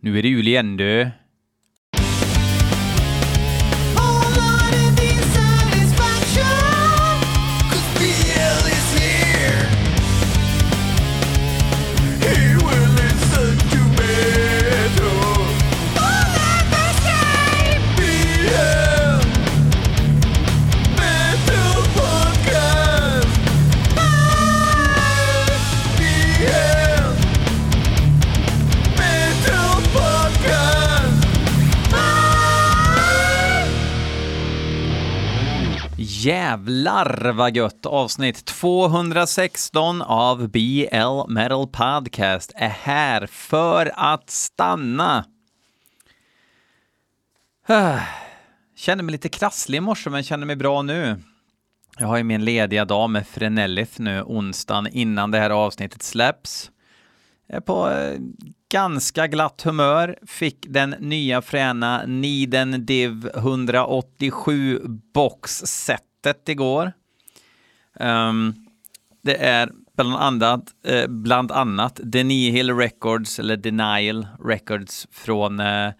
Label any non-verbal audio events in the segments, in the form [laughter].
Nu är det jul igen du. Jävlar vad gött! Avsnitt 216 av BL Metal Podcast är här för att stanna. [sighs] Känner mig lite krasslig i morse men känner mig bra nu. Jag har ju min lediga dag med Frenelif nu onsdagen innan det här avsnittet släpps. Jag är på eh, ganska glatt humör, fick den nya fräna Niden Div 187 box set nätet igår. Um, det är bland annat, eh, bland annat Denihil Records, eller Denial Records från eh,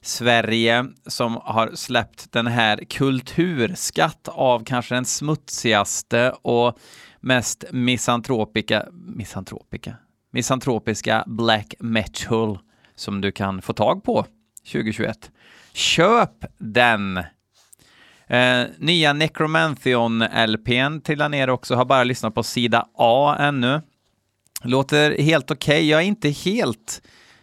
Sverige som har släppt den här kulturskatt av kanske den smutsigaste och mest misantropika, misantropika, misantropiska black metal som du kan få tag på 2021. Köp den! Eh, nya Necromantheon-LPn trillar ner också, har bara lyssnat på sida A ännu. Låter helt okej, okay. jag är inte helt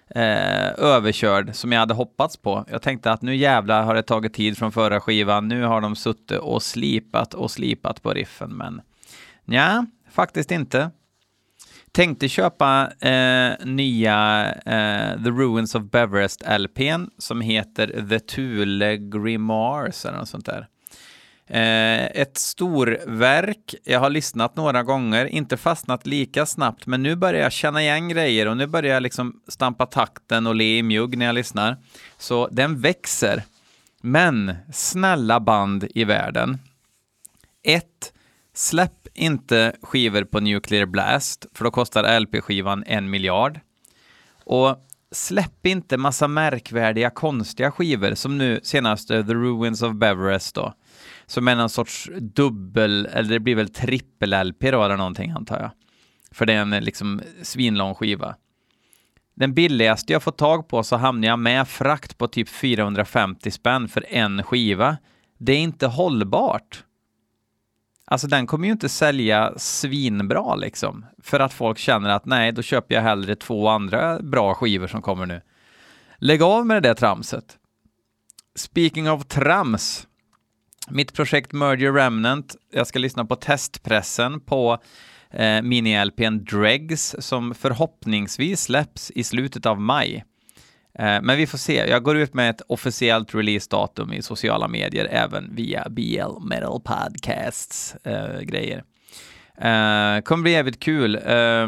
eh, överkörd som jag hade hoppats på. Jag tänkte att nu jävlar har det tagit tid från förra skivan, nu har de suttit och slipat och slipat på riffen, men ja, faktiskt inte. Tänkte köpa eh, nya eh, The Ruins of Beverest LPn som heter The Thule Grimoires eller något sånt där. Eh, ett storverk. Jag har lyssnat några gånger, inte fastnat lika snabbt, men nu börjar jag känna igen grejer och nu börjar jag liksom stampa takten och le i mjugg när jag lyssnar. Så den växer. Men snälla band i världen. 1. Släpp inte skivor på Nuclear Blast, för då kostar LP-skivan en miljard. Och släpp inte massa märkvärdiga, konstiga skivor, som nu senaste The Ruins of Beverest då, som är någon sorts dubbel, eller det blir väl trippel-LP då eller någonting antar jag. För det är en liksom svinlång skiva. Den billigaste jag fått tag på så hamnar jag med frakt på typ 450 spänn för en skiva. Det är inte hållbart. Alltså den kommer ju inte sälja svinbra liksom. För att folk känner att nej, då köper jag hellre två andra bra skivor som kommer nu. Lägg av med det där tramset. Speaking of trams. Mitt projekt Merger Remnant. Jag ska lyssna på testpressen på eh, mini-LPn Dregs som förhoppningsvis släpps i slutet av maj. Eh, men vi får se. Jag går ut med ett officiellt releasedatum i sociala medier, även via BL Metal Podcasts eh, grejer. Eh, kommer bli jävligt kul. Eh,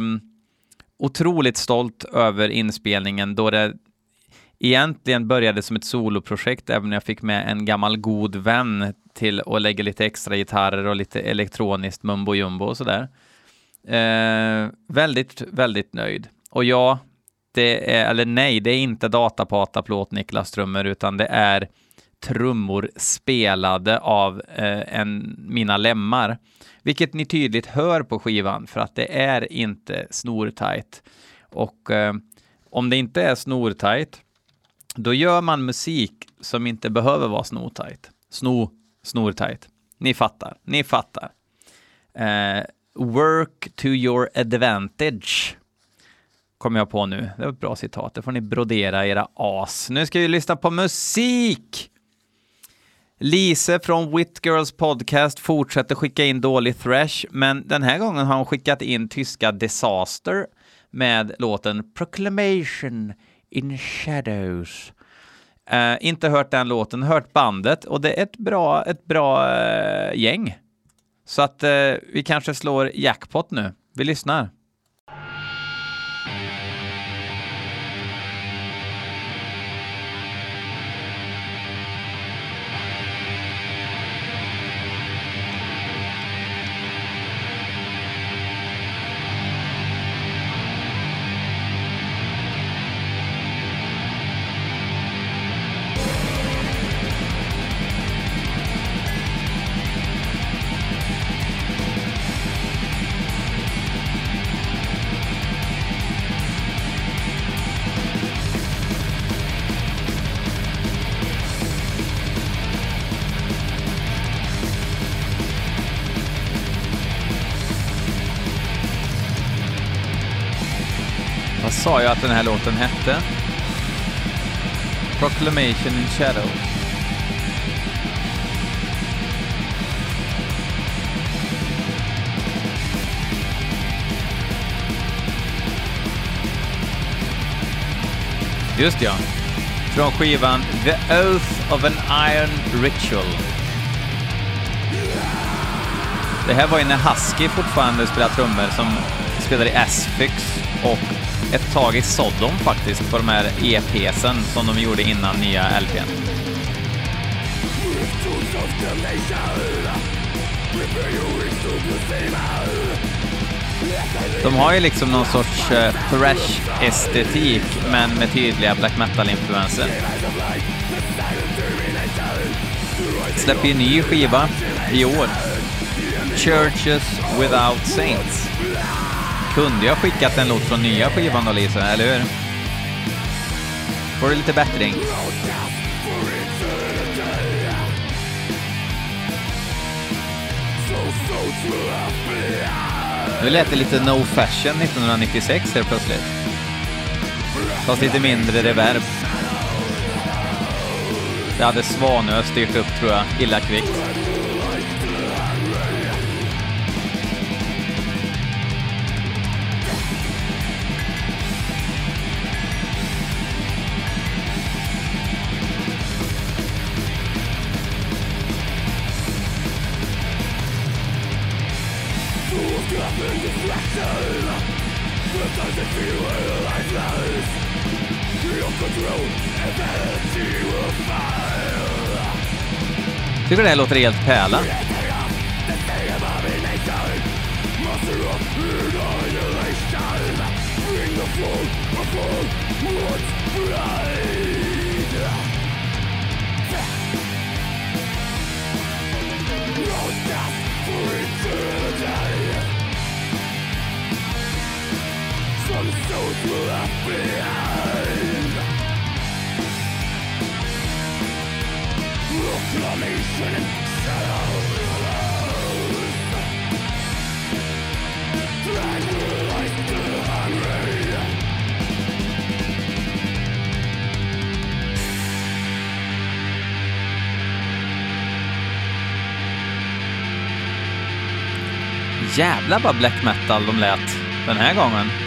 otroligt stolt över inspelningen då det egentligen började som ett soloprojekt, även när jag fick med en gammal god vän till att lägga lite extra gitarrer och lite elektroniskt mumbo jumbo och sådär. Eh, väldigt, väldigt nöjd. Och ja, det är, eller nej, det är inte datapataplåt Niklas trummor, utan det är trummor spelade av eh, en, mina lemmar. Vilket ni tydligt hör på skivan, för att det är inte snortajt. Och eh, om det inte är snortajt, då gör man musik som inte behöver vara snortajt. Sno, snortajt. Ni fattar, ni fattar. Eh, work to your advantage kommer jag på nu. Det var ett bra citat. Det får ni brodera era as. Nu ska vi lyssna på musik! Lise från Wit Girls Podcast fortsätter skicka in dålig thrash, men den här gången har hon skickat in tyska Disaster med låten Proclamation in Shadows. Uh, inte hört den låten, hört bandet och det är ett bra, ett bra uh, gäng. Så att uh, vi kanske slår jackpot nu. Vi lyssnar. Jag att den här låten hette. Proclamation in Shadow. Just ja. Från skivan The Oath of an Iron Ritual. Det här var ju när Husky fortfarande spelade trummor som spelade i Asphyx och ett tag i Sodom faktiskt på de här EPsen som de gjorde innan nya LPn. De har ju liksom någon sorts eh, uh, thrash-estetik, men med tydliga black metal-influenser. Släpper ju ny skiva i år. Churches Without Saints. Kunde jag skickat en låt från nya skivan då, Lisa, eller hur? Får du lite bättring? Nu lät det lite No Fashion 1996 helt plötsligt. Fast lite mindre reverb. Det hade Svanö styrt upp tror jag, illa kvickt. Tycker det här låter helt pärla. Jävlar vad black metal de lät den här gången.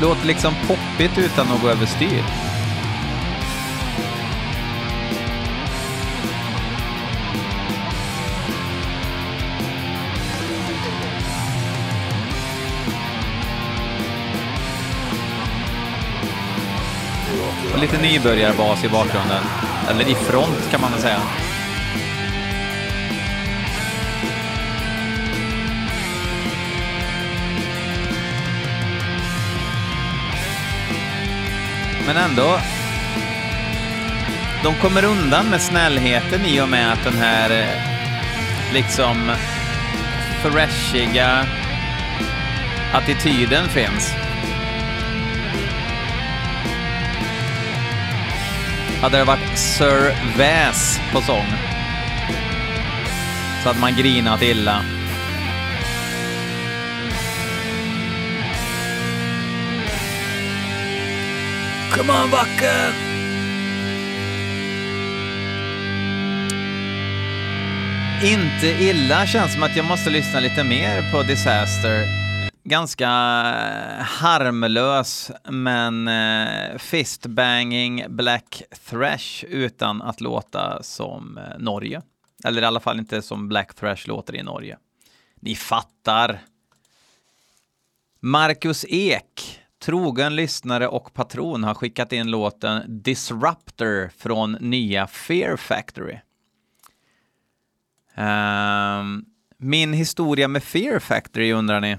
Låter liksom poppigt utan att gå överstyr. Och lite nybörjarbas i bakgrunden. Eller i front kan man väl säga. Men ändå, de kommer undan med snällheten i och med att den här eh, liksom freshiga attityden finns. Hade det varit Sir Väs på sång så hade man grinat illa. Come on, Backe! Inte illa, känns som att jag måste lyssna lite mer på Disaster. ganska eh, harmlös men eh, fistbanging black thrash utan att låta som eh, Norge. Eller i alla fall inte som black thrash låter i Norge. Ni fattar. Marcus Ek, trogen lyssnare och patron, har skickat in låten Disruptor från nya Fear Factory. Um, min historia med Fear Factory undrar ni?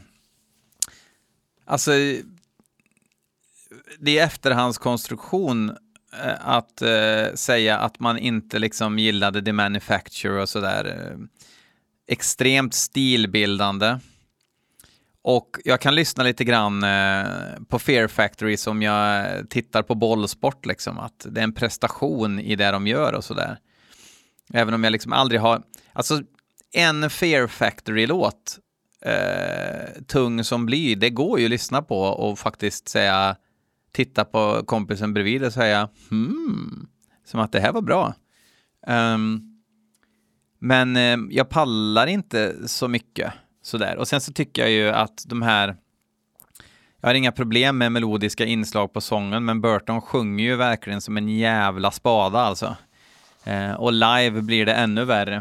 Alltså, det är efterhandskonstruktion eh, att eh, säga att man inte liksom gillade The Manufacture och sådär. Eh, extremt stilbildande. Och jag kan lyssna lite grann eh, på Fear Factory som jag tittar på bollsport, liksom, att det är en prestation i det de gör och sådär. Även om jag liksom aldrig har, alltså en Fear Factory-låt, eh, tung som bly, det går ju att lyssna på och faktiskt säga, titta på kompisen bredvid och säga hmm, som att det här var bra. Um, men eh, jag pallar inte så mycket sådär. Och sen så tycker jag ju att de här jag har inga problem med melodiska inslag på sången, men Burton sjunger ju verkligen som en jävla spada alltså. Eh, och live blir det ännu värre.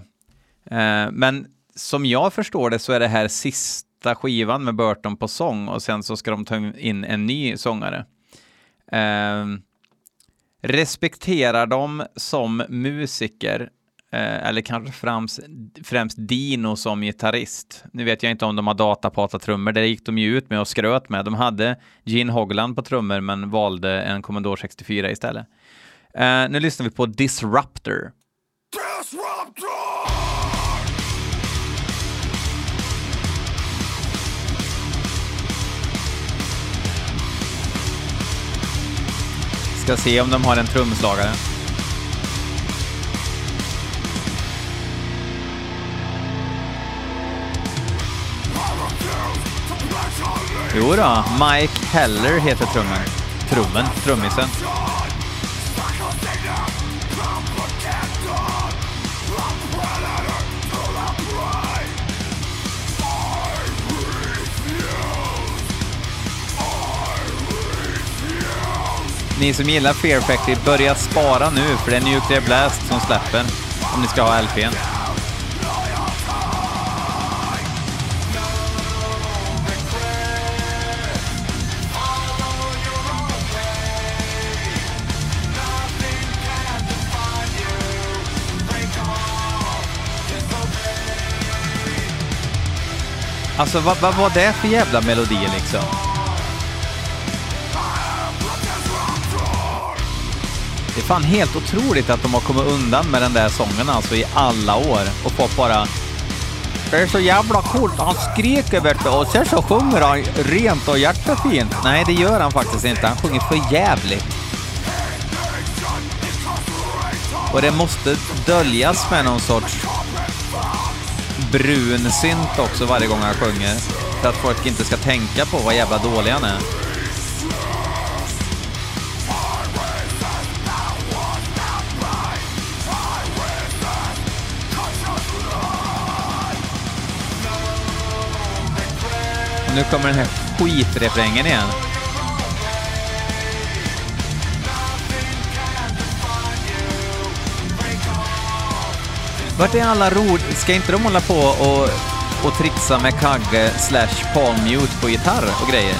Eh, men som jag förstår det så är det här sista skivan med Burton på sång och sen så ska de ta in en ny sångare. Eh, respekterar de som musiker Eh, eller kanske främst, främst Dino som gitarrist. Nu vet jag inte om de har datapata-trummor, det gick de ju ut med och skröt med. De hade Gene Hogland på trummor men valde en Commodore 64 istället. Uh, nu lyssnar vi på Disruptor. Disruptor! Ska se om de har en trumslagare. Jo då, Mike Heller heter trummen. Trummen, trummisen. Ni som gillar Fear Factory, börja spara nu för det är Nuclear Blast som släpper om ni ska ha LPn. Alltså vad, vad var det för jävla melodi liksom? Det är fan helt otroligt att de har kommit undan med den där sången alltså i alla år och fått bara det är så jävla coolt. Han skriker vet du och sen så sjunger han rent och hjärtefint. Nej, det gör han faktiskt inte. Han sjunger för jävligt. Och det måste döljas med någon sorts brun synt också varje gång han sjunger. För att folk inte ska tänka på vad jävla dålig han är. Och nu kommer den här skitrefrängen igen. Vart är alla rod... Ska inte de hålla på och, och trixa med kagge slash palm mute på gitarr och grejer?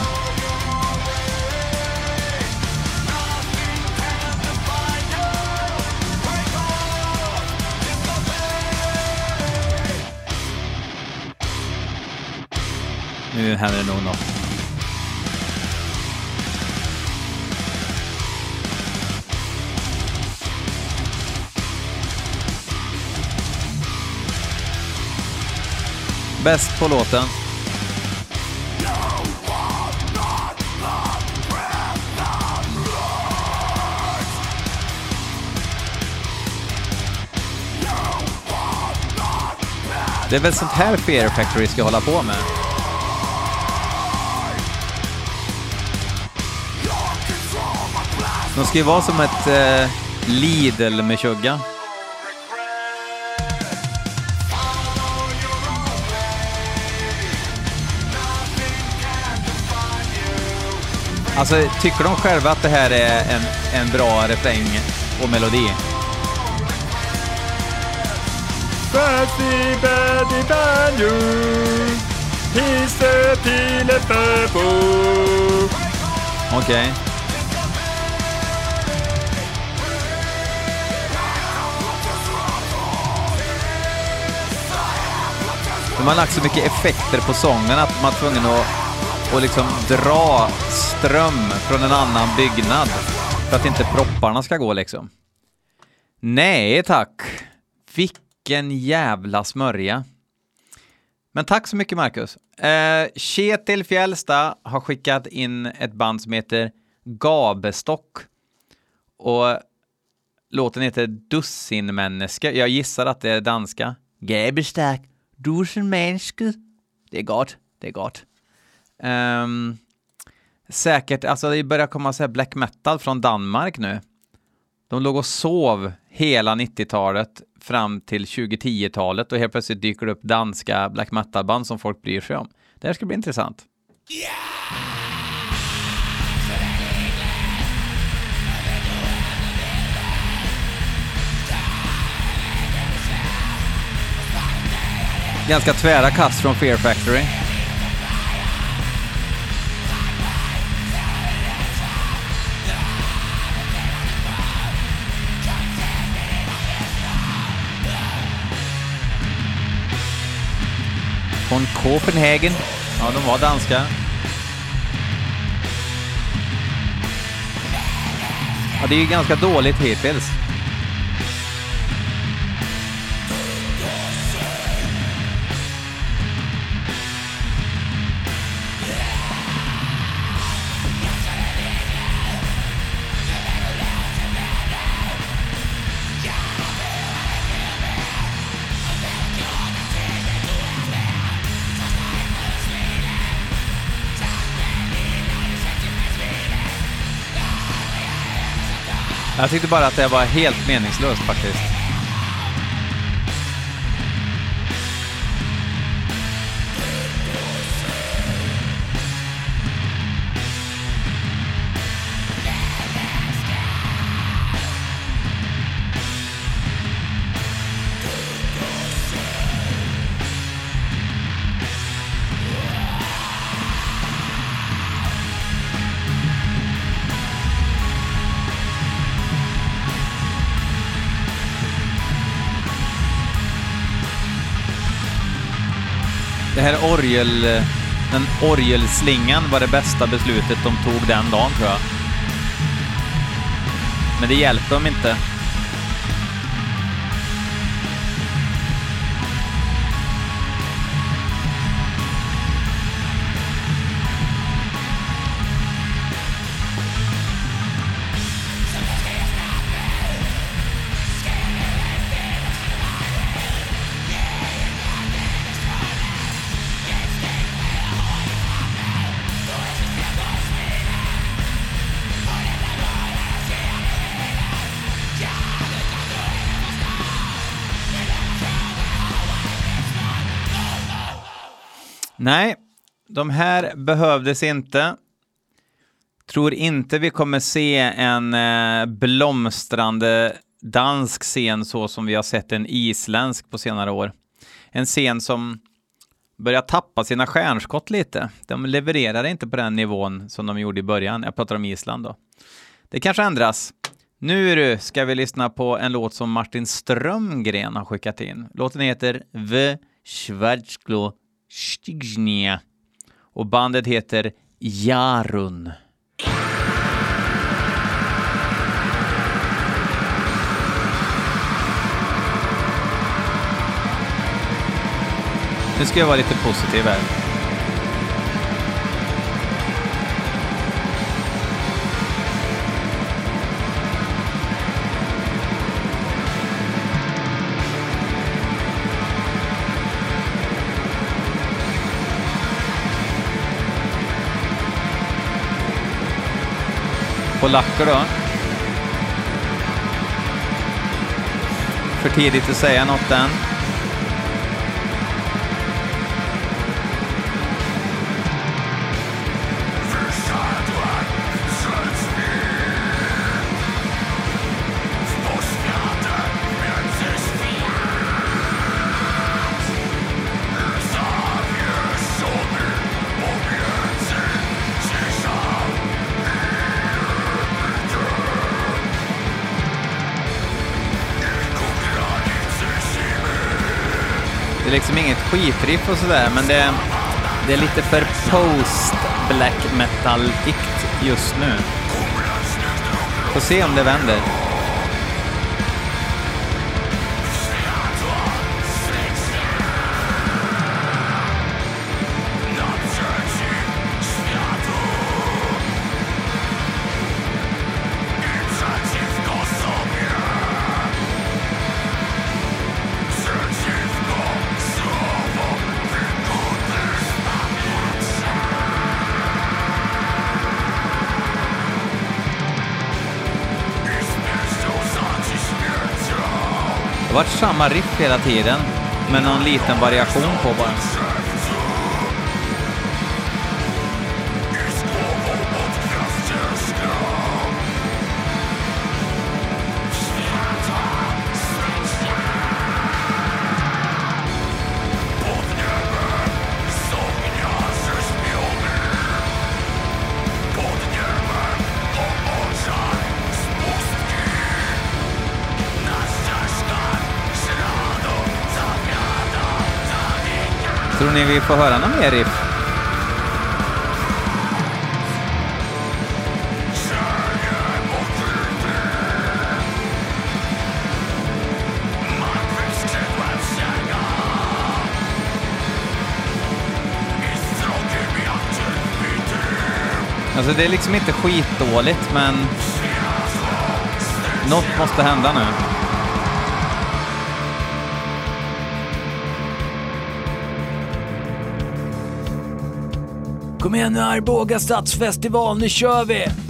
Nu händer det nog något. Bäst på låten. Det är väl sånt här Fear Factory ska hålla på med. De ska ju vara som ett eh, Lidl med tjugga. Alltså, tycker de själva att det här är en, en bra refräng och melodi? Fancy Betty Banjo Hisse till ett Okej. De har lagt så mycket effekter på sången att man är tvungen att, och liksom dra ström från en annan byggnad för att inte propparna ska gå liksom. Nej tack. Vilken jävla smörja. Men tack så mycket Marcus. Eh, Kjetil Fjällsta har skickat in ett band som heter Gabestock. Och låten heter Dussinmänniska. Jag gissar att det är danska. Gabestock, Dussinmänniska. Det är gott, det är gott. Um, säkert, alltså det börjar komma så här black metal från Danmark nu. De låg och sov hela 90-talet fram till 2010-talet och helt plötsligt dyker det upp danska black metal-band som folk bryr sig om. Det här ska bli intressant. Ganska tvära kast från Fear Factory. Från Copenhagen. Ja, de var danska. Ja, det är ju ganska dåligt hittills. Jag tyckte bara att det var helt meningslöst faktiskt. Det här orgel... Den orgelslingan var det bästa beslutet de tog den dagen, tror jag. Men det hjälpte dem inte. Nej, de här behövdes inte. Tror inte vi kommer se en eh, blomstrande dansk scen så som vi har sett en isländsk på senare år. En scen som börjar tappa sina stjärnskott lite. De levererar inte på den nivån som de gjorde i början. Jag pratar om Island då. Det kanske ändras. Nu du, ska vi lyssna på en låt som Martin Strömgren har skickat in. Låten heter V. Schwarzklo Stignia. Och bandet heter Jarun. Nu ska jag vara lite positiv här. Polacker då. För tidigt att säga något än. Skitriff och sådär, men det, det är lite för post black metal-igt just nu. Får se om det vänder. Det har varit samma riff hela tiden, med någon liten variation på bara. Ni vi får höra någon mer riff? Alltså det är liksom inte skitdåligt, men något måste hända nu. Kom igen nu Arboga stadsfestival, nu kör vi!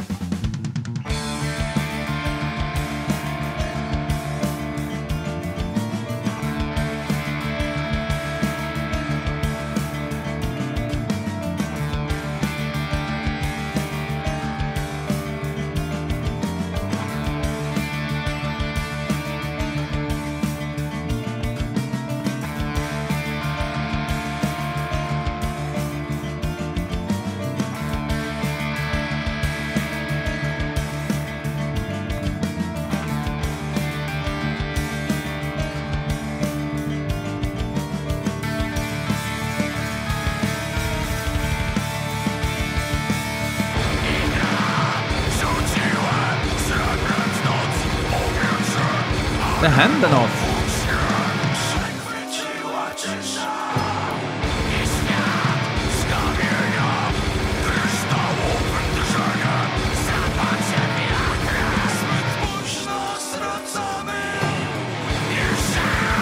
Det händer något.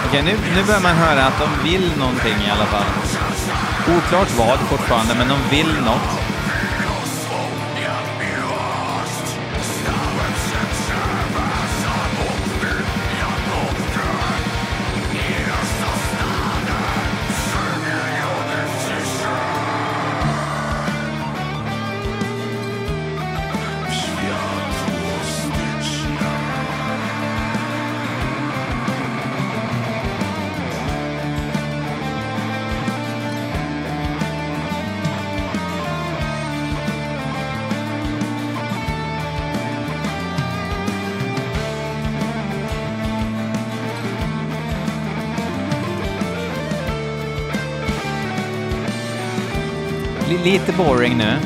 Okej, nu, nu börjar man höra att de vill någonting i alla fall. Oklart vad fortfarande, men de vill något. Lite boring nu.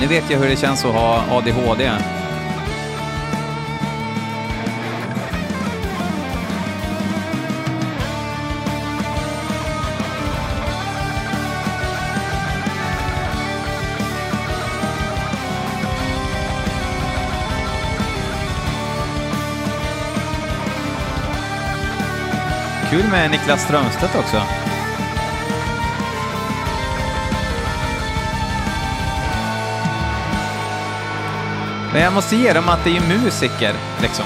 Nu vet jag hur det känns att ha ADHD. Kul med Niklas Strömstedt också. Men jag måste ge dem att det är musiker, liksom.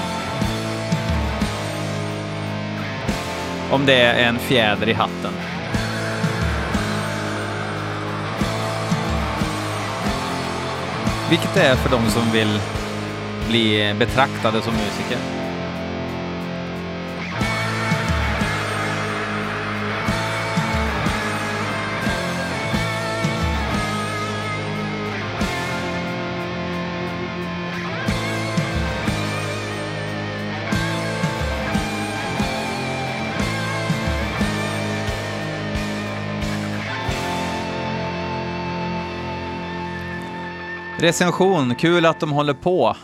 Om det är en fjäder i hatten. Vilket det är för de som vill bli betraktade som musiker. Recension, kul att de håller på.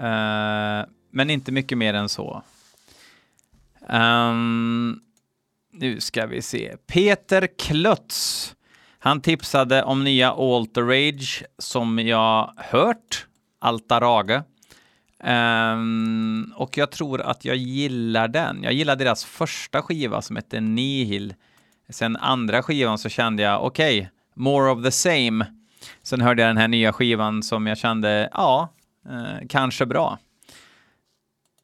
Uh, men inte mycket mer än så. Um, nu ska vi se. Peter Klötz. Han tipsade om nya Alter Rage som jag hört, Altarage. Um, ehm, och jag tror att jag gillar den. Jag gillar deras första skiva som heter Nihil. Sen andra skivan så kände jag, okej, okay, more of the same. Sen hörde jag den här nya skivan som jag kände, ja, eh, kanske bra.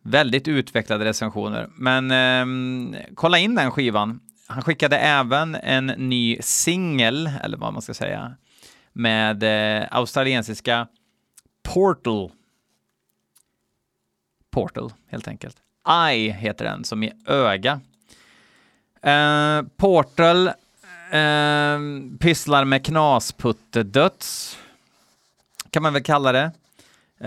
Väldigt utvecklade recensioner, men eh, kolla in den skivan. Han skickade även en ny singel, eller vad man ska säga, med eh, australiensiska Portal. Portal, helt enkelt. Eye heter den, som i öga. Eh, Portal eh, pysslar med knasputtedöds, kan man väl kalla det.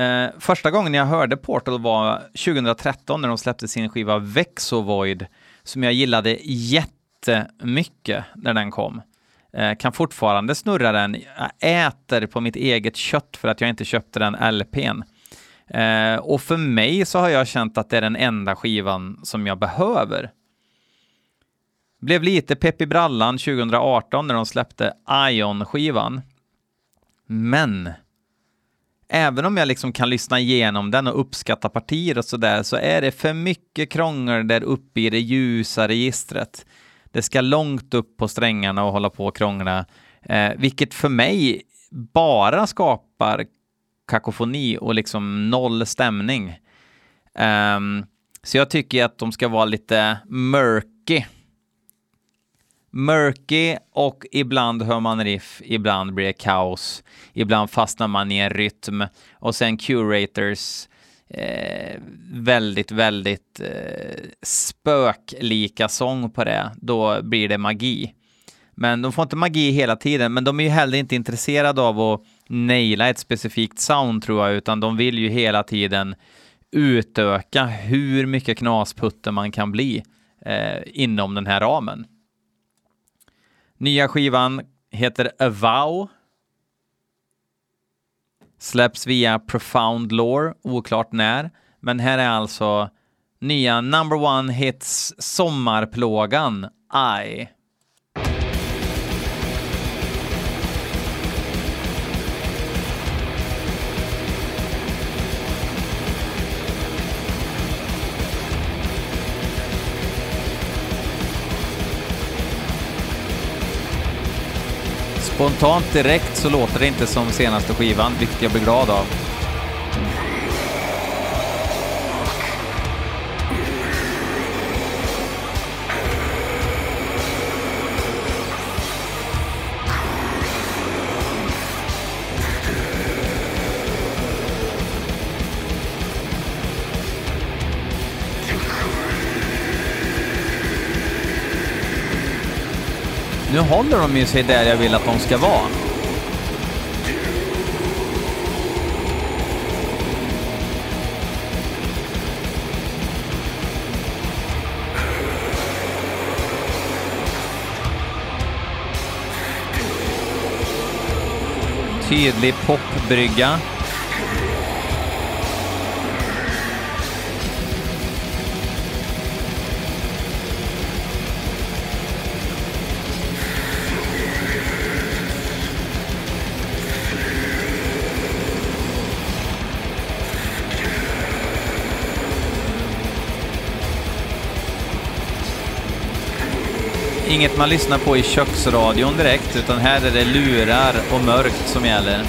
Eh, första gången jag hörde Portal var 2013 när de släppte sin skiva Vexovoid, som jag gillade jättemycket när den kom. Eh, kan fortfarande snurra den. Jag äter på mitt eget kött för att jag inte köpte den LPn. Eh, och för mig så har jag känt att det är den enda skivan som jag behöver. Blev lite pepp i brallan 2018 när de släppte Ion-skivan. Men även om jag liksom kan lyssna igenom den och uppskatta partier och sådär så är det för mycket krångel där uppe i det ljusa registret. Det ska långt upp på strängarna och hålla på och krångla, eh, vilket för mig bara skapar kakofoni och liksom noll stämning. Um, så jag tycker att de ska vara lite murky murky och ibland hör man riff, ibland blir det kaos, ibland fastnar man i en rytm och sen curators eh, väldigt, väldigt eh, spöklika sång på det, då blir det magi. Men de får inte magi hela tiden, men de är ju heller inte intresserade av att naila ett specifikt sound tror jag, utan de vill ju hela tiden utöka hur mycket knasputter man kan bli eh, inom den här ramen. Nya skivan heter A Vow. Släpps via Profound Lore, oklart när. Men här är alltså nya number one hits sommarplågan I. Spontant direkt så låter det inte som senaste skivan, vilket jag blir glad av. håller de ju sig där jag vill att de ska vara. Tydlig popbrygga. Inget man lyssnar på i köksradion direkt, utan här är det lurar och mörkt som gäller.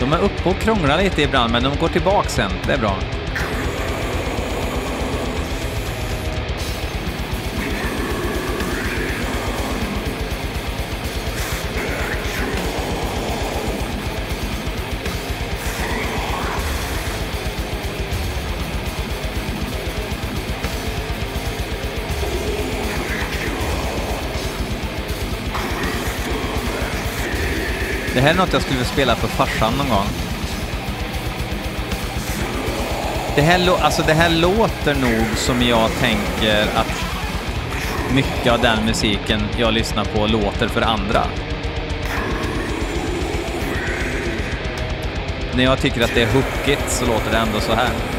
De är uppe och krånglar lite ibland, men de går tillbaka sen. Det är bra. Här är något jag skulle vilja spela för farsan någon gång. Det här, alltså det här låter nog som jag tänker att mycket av den musiken jag lyssnar på låter för andra. När jag tycker att det är hookigt så låter det ändå så här.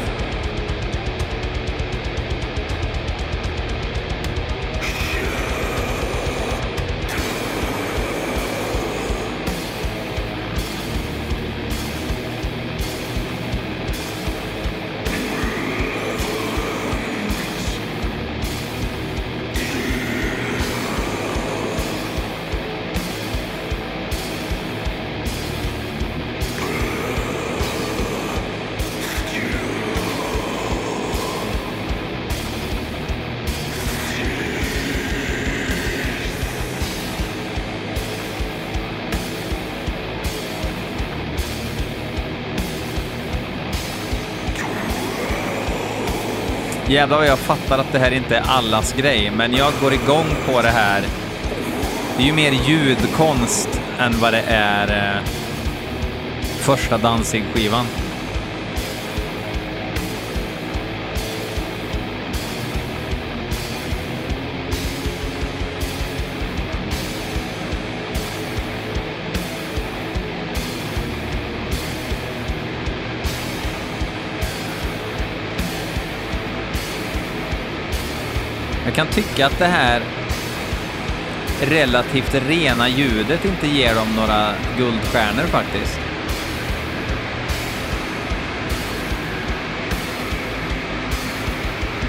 Jävlar vad jag fattar att det här inte är allas grej, men jag går igång på det här. Det är ju mer ljudkonst än vad det är eh, första Danzig-skivan. Jag kan tycka att det här relativt rena ljudet inte ger dem några guldstjärnor faktiskt.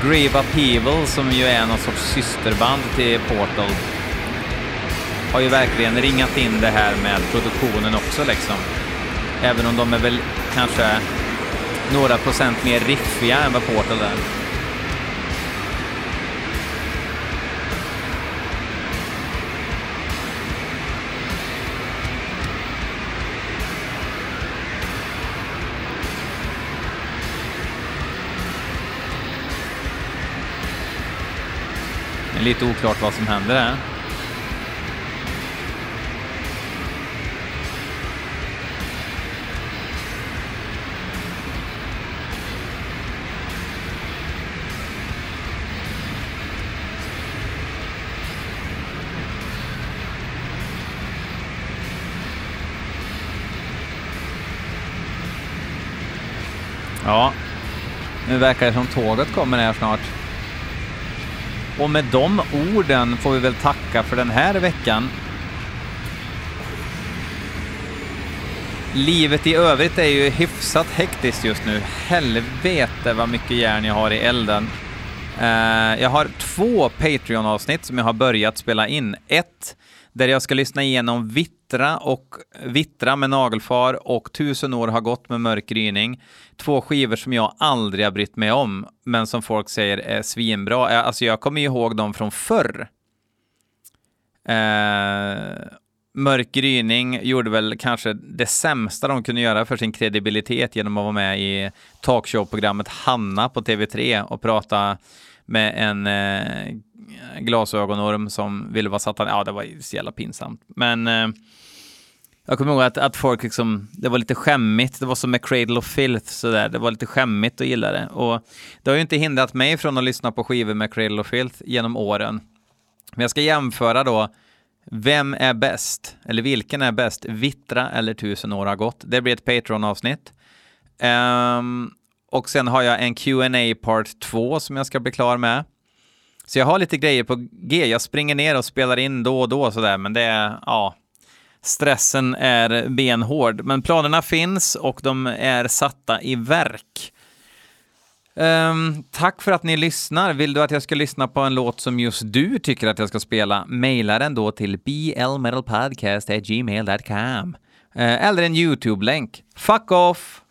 Grave Upheaval, som ju är någon sorts systerband till Portal, har ju verkligen ringat in det här med produktionen också liksom. Även om de är väl kanske några procent mer riffiga än vad Portal är. Det är lite oklart vad som händer här. Ja, nu verkar det som tåget kommer här snart. Och med de orden får vi väl tacka för den här veckan. Livet i övrigt är ju hyfsat hektiskt just nu. Helvete vad mycket järn jag har i elden. Eh, jag har två Patreon-avsnitt som jag har börjat spela in. Ett där jag ska lyssna igenom Vittra och Vittra med Nagelfar och Tusen år har gått med Mörk gryning. Två skivor som jag aldrig har brytt mig om, men som folk säger är svinbra. Alltså jag kommer ju ihåg dem från förr. Eh, Mörk gryning gjorde väl kanske det sämsta de kunde göra för sin kredibilitet genom att vara med i talkshow-programmet Hanna på TV3 och prata med en eh, glasögonorm som ville vara satan. Ja, det var ju så jävla pinsamt. Men eh, jag kommer ihåg att, att folk liksom, det var lite skämmigt. Det var som med Cradle of Filth sådär. Det var lite skämmigt att gilla det. Och det har ju inte hindrat mig från att lyssna på skivor med Cradle of Filth genom åren. Men jag ska jämföra då, vem är bäst? Eller vilken är bäst? Vittra eller Tusen år har gått? Det blir ett Patreon-avsnitt. Um, och sen har jag en Q&A part 2 som jag ska bli klar med. Så jag har lite grejer på G. Jag springer ner och spelar in då och då sådär, men det är, ja, stressen är benhård. Men planerna finns och de är satta i verk. Um, tack för att ni lyssnar. Vill du att jag ska lyssna på en låt som just du tycker att jag ska spela, mejla den då till blmetalpodcast.gmail.com. Uh, eh, eller en YouTube-länk. Fuck off!